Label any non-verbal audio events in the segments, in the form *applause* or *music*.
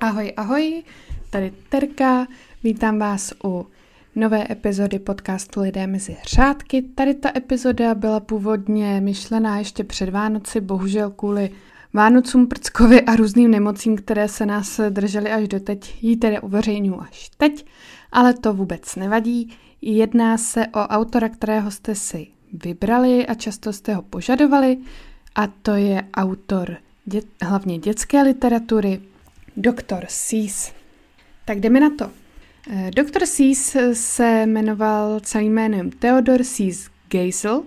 Ahoj, ahoj, tady Terka, vítám vás u nové epizody podcastu Lidé mezi řádky. Tady ta epizoda byla původně myšlená ještě před Vánoci, bohužel kvůli Vánocům, prckovi a různým nemocím, které se nás držely až do teď, jí tedy uveřejňuji až teď, ale to vůbec nevadí. Jedná se o autora, kterého jste si vybrali a často jste ho požadovali, a to je autor dě- hlavně dětské literatury, Dr. Seuss. Tak jdeme na to. Eh, Dr. Seuss se jmenoval celým jménem Theodor Seuss Geisel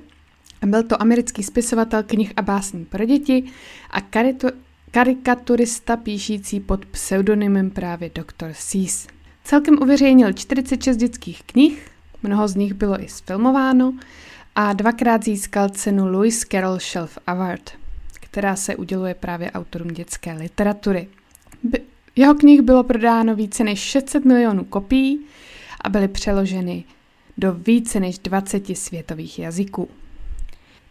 byl to americký spisovatel knih a básní pro děti a karitu- karikaturista píšící pod pseudonymem právě Dr. Seuss. Celkem uveřejnil 46 dětských knih, mnoho z nich bylo i sfilmováno a dvakrát získal cenu Lewis Carroll Shelf Award, která se uděluje právě autorům dětské literatury. Jeho knih bylo prodáno více než 600 milionů kopií a byly přeloženy do více než 20 světových jazyků.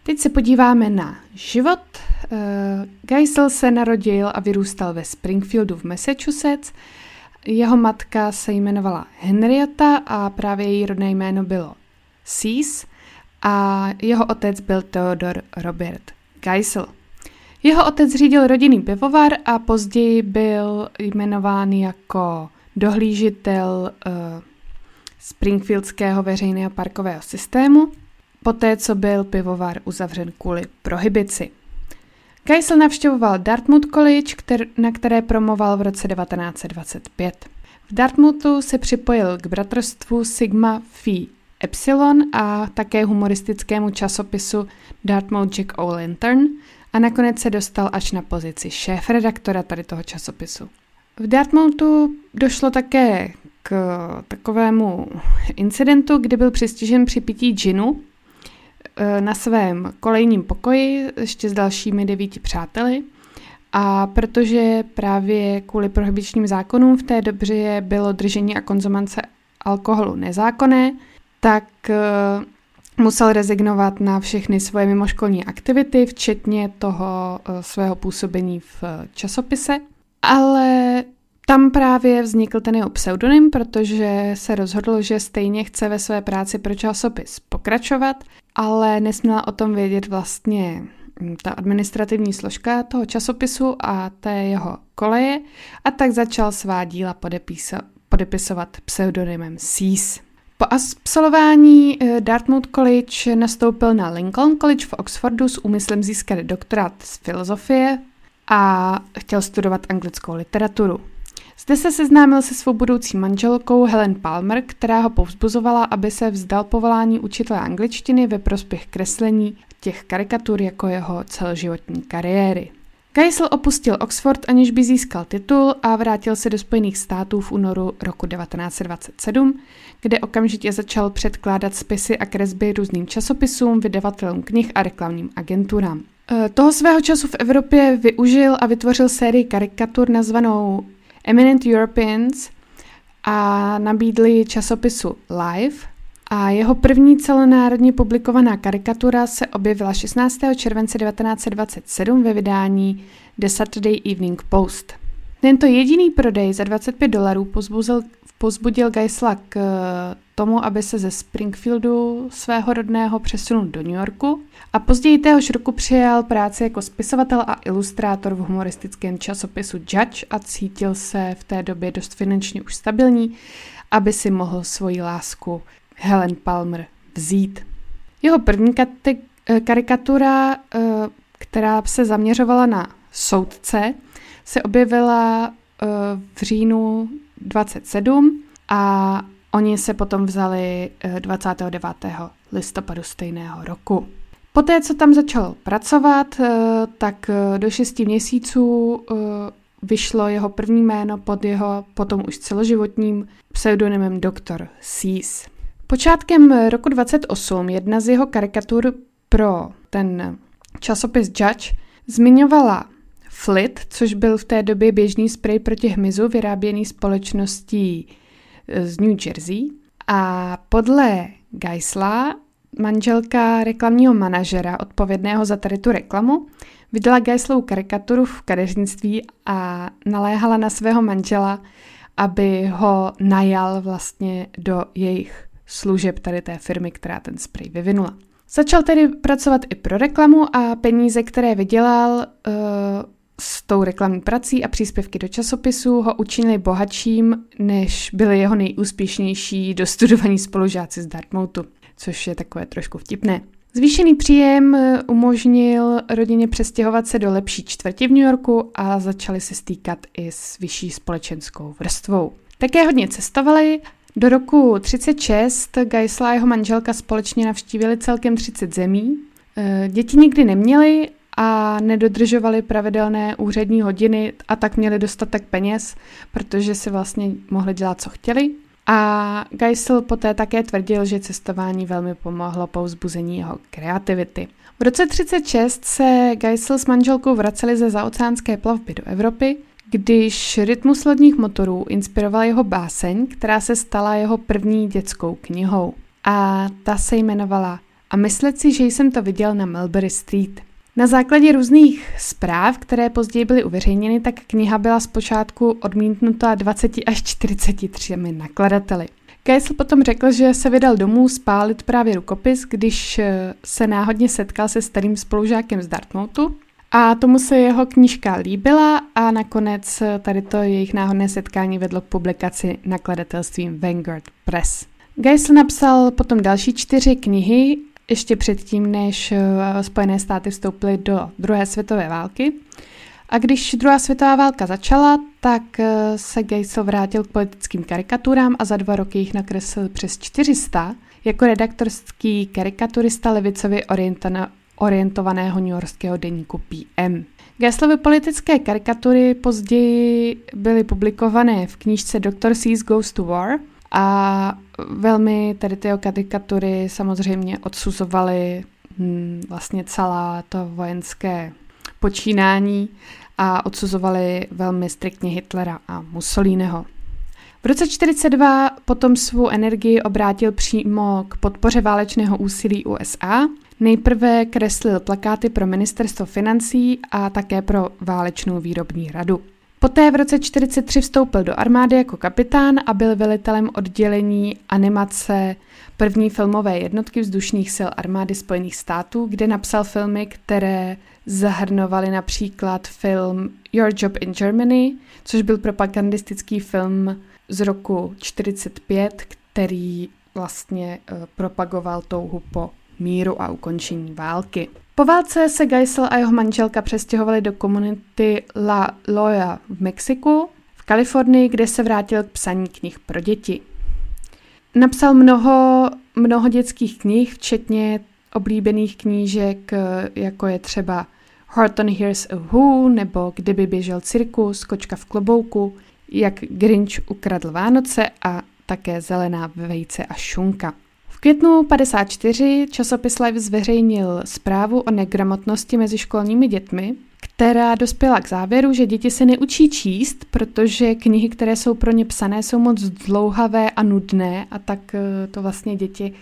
Teď se podíváme na život. Uh, Geisel se narodil a vyrůstal ve Springfieldu v Massachusetts. Jeho matka se jmenovala Henrietta a právě její rodné jméno bylo Seas a jeho otec byl Theodor Robert Geisel. Jeho otec řídil rodinný pivovar a později byl jmenován jako dohlížitel uh, Springfieldského veřejného parkového systému, poté co byl pivovar uzavřen kvůli prohibici. Geisel navštěvoval Dartmouth College, kter- na které promoval v roce 1925. V Dartmouthu se připojil k bratrstvu Sigma Phi Epsilon a také humoristickému časopisu Dartmouth Jack O'Lantern a nakonec se dostal až na pozici šéf-redaktora tady toho časopisu. V Dartmouthu došlo také k takovému incidentu, kdy byl přistižen při pití džinu eh, na svém kolejním pokoji ještě s dalšími devíti přáteli. A protože právě kvůli prohibičním zákonům v té době bylo držení a konzumace alkoholu nezákonné, tak eh, musel rezignovat na všechny svoje mimoškolní aktivity, včetně toho eh, svého působení v časopise. Ale tam právě vznikl ten jeho pseudonym, protože se rozhodl, že stejně chce ve své práci pro časopis pokračovat, ale nesměla o tom vědět vlastně hm, ta administrativní složka toho časopisu a té jeho koleje a tak začal svá díla podepisovat pseudonymem Seas. Po absolvování eh, Dartmouth College nastoupil na Lincoln College v Oxfordu s úmyslem získat doktorát z filozofie a chtěl studovat anglickou literaturu. Zde se seznámil se svou budoucí manželkou Helen Palmer, která ho povzbuzovala, aby se vzdal povolání učitele angličtiny ve prospěch kreslení těch karikatur jako jeho celoživotní kariéry. Geisel opustil Oxford, aniž by získal titul a vrátil se do Spojených států v únoru roku 1927, kde okamžitě začal předkládat spisy a kresby různým časopisům, vydavatelům knih a reklamním agenturám. E, toho svého času v Evropě využil a vytvořil sérii karikatur nazvanou Eminent Europeans a nabídli časopisu Live a jeho první celonárodně publikovaná karikatura se objevila 16. července 1927 ve vydání The Saturday Evening Post. Tento jediný prodej za 25 dolarů pozbudil, pozbudil Geisla k eh, tomu, aby se ze Springfieldu svého rodného přesunul do New Yorku a později téhož roku přijal práci jako spisovatel a ilustrátor v humoristickém časopisu Judge a cítil se v té době dost finančně už stabilní, aby si mohl svoji lásku Helen Palmer vzít. Jeho první eh, karikatura, eh, která se zaměřovala na soudce, se objevila v říjnu 27 a oni se potom vzali 29. listopadu stejného roku. Poté, co tam začal pracovat, eh, tak eh, do 6 měsíců eh, vyšlo jeho první jméno pod jeho potom už celoživotním pseudonymem Dr. Seas. Počátkem roku 28 jedna z jeho karikatur pro ten časopis Judge zmiňovala Flit, což byl v té době běžný sprej proti hmyzu vyráběný společností z New Jersey. A podle Geisla manželka reklamního manažera odpovědného za tady tu reklamu, viděla Geislovu karikaturu v kadeřnictví a naléhala na svého manžela, aby ho najal vlastně do jejich služeb tady té firmy, která ten spray vyvinula. Začal tedy pracovat i pro reklamu a peníze, které vydělal uh, s tou reklamní prací a příspěvky do časopisu ho učinili bohatším, než byli jeho nejúspěšnější dostudovaní spolužáci z Dartmouthu, což je takové trošku vtipné. Zvýšený příjem eh, umožnil rodině přestěhovat se do lepší čtvrti v New Yorku a začali se stýkat i s vyšší společenskou vrstvou. Také hodně cestovali. Do roku 36 Geisla a jeho manželka společně navštívili celkem 30 zemí. Eh, děti nikdy neměli a nedodržovali pravidelné úřední hodiny a tak měli dostatek peněz, protože si vlastně mohli dělat, co chtěli. A Geisel poté také tvrdil, že cestování velmi pomohlo povzbuzení jeho kreativity. V roce 36 se Geisel s manželkou vraceli ze zaoceánské plavby do Evropy, když rytmus lodních motorů inspiroval jeho báseň, která se stala jeho první dětskou knihou. A ta se jmenovala A myslet si, že jsem to viděl na Melbury Street. Na základě různých zpráv, které později byly uveřejněny, tak kniha byla zpočátku odmítnuta 20 až 43 nakladateli. Geisel potom řekl, že se vydal domů spálit právě rukopis, když eh, se náhodně setkal se starým spolužákem z Dartmouthu a tomu se jeho knížka líbila a nakonec eh, tady to jejich náhodné setkání vedlo k publikaci nakladatelstvím Vanguard Press. Geisel napsal potom další čtyři knihy ještě předtím, než eh, Spojené státy vstoupily do druhé světové války. A když druhá světová válka začala, tak eh, se Geisel vrátil k politickým karikaturám a za dva roky jich nakreslil přes 400 jako redaktorský karikaturista levicově orientovaného newyorského deníku PM. Geislovy politické karikatury později byly publikované v knížce Dr. Seuss Goes to War – a velmi tady ty karikatury samozřejmě odsuzovaly hm, vlastně celá to vojenské počínání a odsuzovali velmi striktně Hitlera a Mussoliniho. V roce 1942 potom svou energii obrátil přímo k podpoře válečného úsilí USA. Nejprve kreslil plakáty pro ministerstvo financí a také pro válečnou výrobní radu. Poté v roce 1943 vstoupil do armády jako kapitán a byl velitelem oddělení animace první filmové jednotky vzdušných sil armády Spojených států, kde napsal filmy, které zahrnovaly například film Your Job in Germany, což byl propagandistický film z roku 1945, který vlastně eh, propagoval touhu po míru a ukončení války. Po válce se Geisel a jeho manželka přestěhovali do komunity La Loya v Mexiku, v Kalifornii, kde se vrátil k psaní knih pro děti. Napsal mnoho, mnoho dětských knih, včetně oblíbených knížek, jako je třeba Horton Hears a Who, nebo Kdyby běžel cirkus, Kočka v klobouku, Jak Grinch ukradl Vánoce a také Zelená vejce a šunka. V květnu 54 časopis Life zveřejnil zprávu o negramotnosti mezi školními dětmi, která dospěla k závěru, že děti se neučí číst, protože knihy, které jsou pro ně psané, jsou moc dlouhavé a nudné a tak eh, to vlastně děti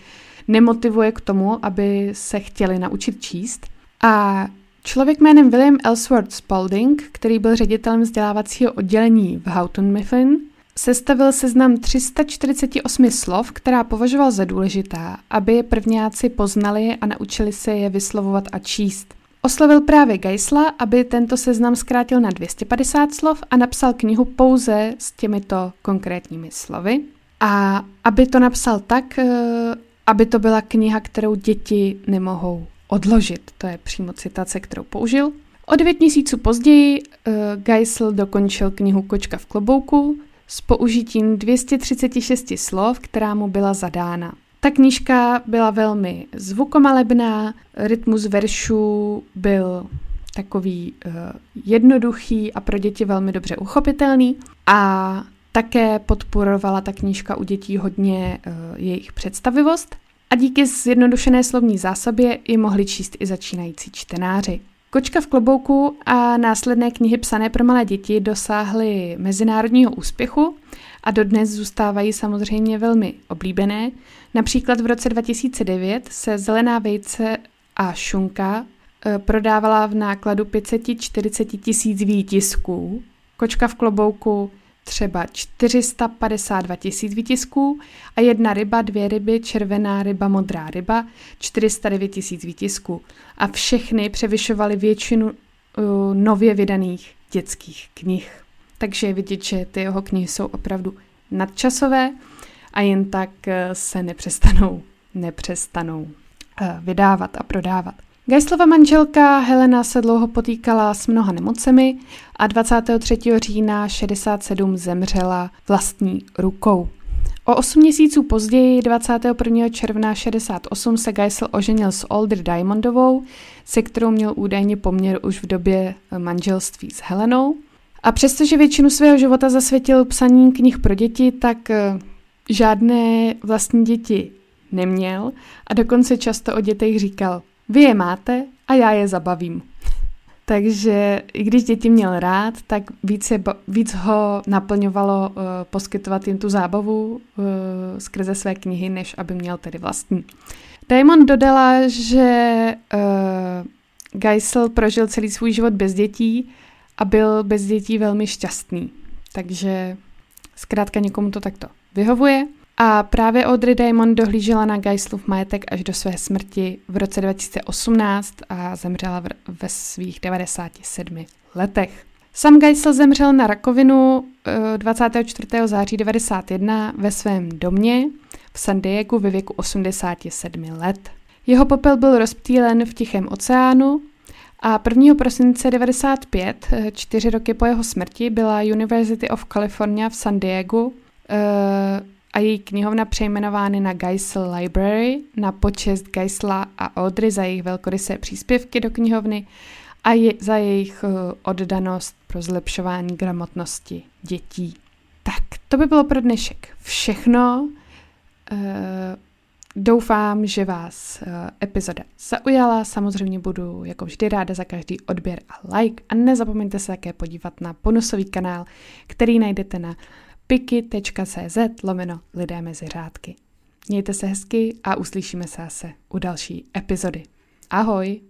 nemotivuje k tomu, aby se chtěli naučit číst. A člověk jménem William Ellsworth Spalding, který byl ředitelem vzdělávacího oddělení v Houghton Mifflin, sestavil seznam 348 slov, která považoval za důležitá, aby je prvňáci poznali a naučili se je vyslovovat a číst. Oslovil právě Geisla, aby tento seznam zkrátil na 250 slov a napsal knihu pouze s těmito konkrétními slovy. A aby to napsal tak, eh, aby to byla kniha, kterou děti nemohou odložit. To je přímo citace, kterou použil. O devět měsíců později uh, Geisel dokončil knihu Kočka v klobouku, s použitím 236 slov, která mu byla zadána. Ta knížka byla velmi zvukomalebná, rytmus veršů byl takový uh, jednoduchý a pro děti velmi dobře uchopitelný a také podporovala ta knížka u dětí hodně uh, jejich představivost a díky zjednodušené slovní zásobě ji mohli číst i začínající čtenáři. Kočka v klobouku a následné knihy psané pro malé děti dosáhly mezinárodního úspěchu a dodnes zůstávají samozřejmě velmi oblíbené. Například v roce 2009 se Zelená vejce a šunka eh, prodávala v nákladu 540 tisíc výtisků, kočka v klobouku třeba 452 tisíc výtisků a jedna ryba, dvě ryby, červená ryba, modrá ryba, 409 tisíc výtisků. A všechny převyšovaly většinu uh, nově vydaných dětských knih. Takže je vidět, že ty jeho knihy jsou opravdu nadčasové a jen tak uh, se nepřestanou, nepřestanou uh, vydávat a prodávat. Geislova manželka Helena se dlouho potýkala s mnoha nemocemi a 23. října 67 zemřela vlastní rukou. O 8 měsíců později, 21. června 68, se Geisel oženil s Aldry Diamondovou, se kterou měl údajně poměr už v době manželství s Helenou. A přestože většinu svého života zasvětil psaní knih pro děti, tak eh, žádné vlastní děti neměl a dokonce často o dětech říkal, vy je máte a já je zabavím. *laughs* Takže i když děti měl rád, tak víc, je, víc ho naplňovalo uh, poskytovat jim tu zábavu uh, skrze své knihy, než aby měl tedy vlastní. Diamond dodala, že uh, Geisel prožil celý svůj život bez dětí a byl bez dětí velmi šťastný. Takže zkrátka někomu to takto vyhovuje. A právě Audrey Diamond dohlížela na Geislův majetek až do své smrti v roce 2018 a zemřela ve svých 97 letech. Sam Geisel zemřel na rakovinu 24. Eh, září 1991 ve svém domě v San Diego ve věku 87 let. Jeho popel byl rozptýlen v Tichém oceánu a 1. prosince 95, eh, čtyři roky po jeho smrti, byla University of California v San Diego eh, a její knihovna přejmenovány na Geisel Library na počest Geisla a Audrey za jejich velkorysé příspěvky do knihovny a je, za jejich eh, oddanost pro zlepšování gramotnosti dětí. Tak, to by bylo pro dnešek všechno. Uh, doufám, že vás uh, epizoda zaujala. Samozřejmě budu jako vždy ráda za každý odběr a like. A nezapomeňte se také podívat na bonusový kanál, který najdete na piky.cz lomeno lidé mezi řádky. Mějte se hezky a uslyšíme se zase u další epizody. Ahoj!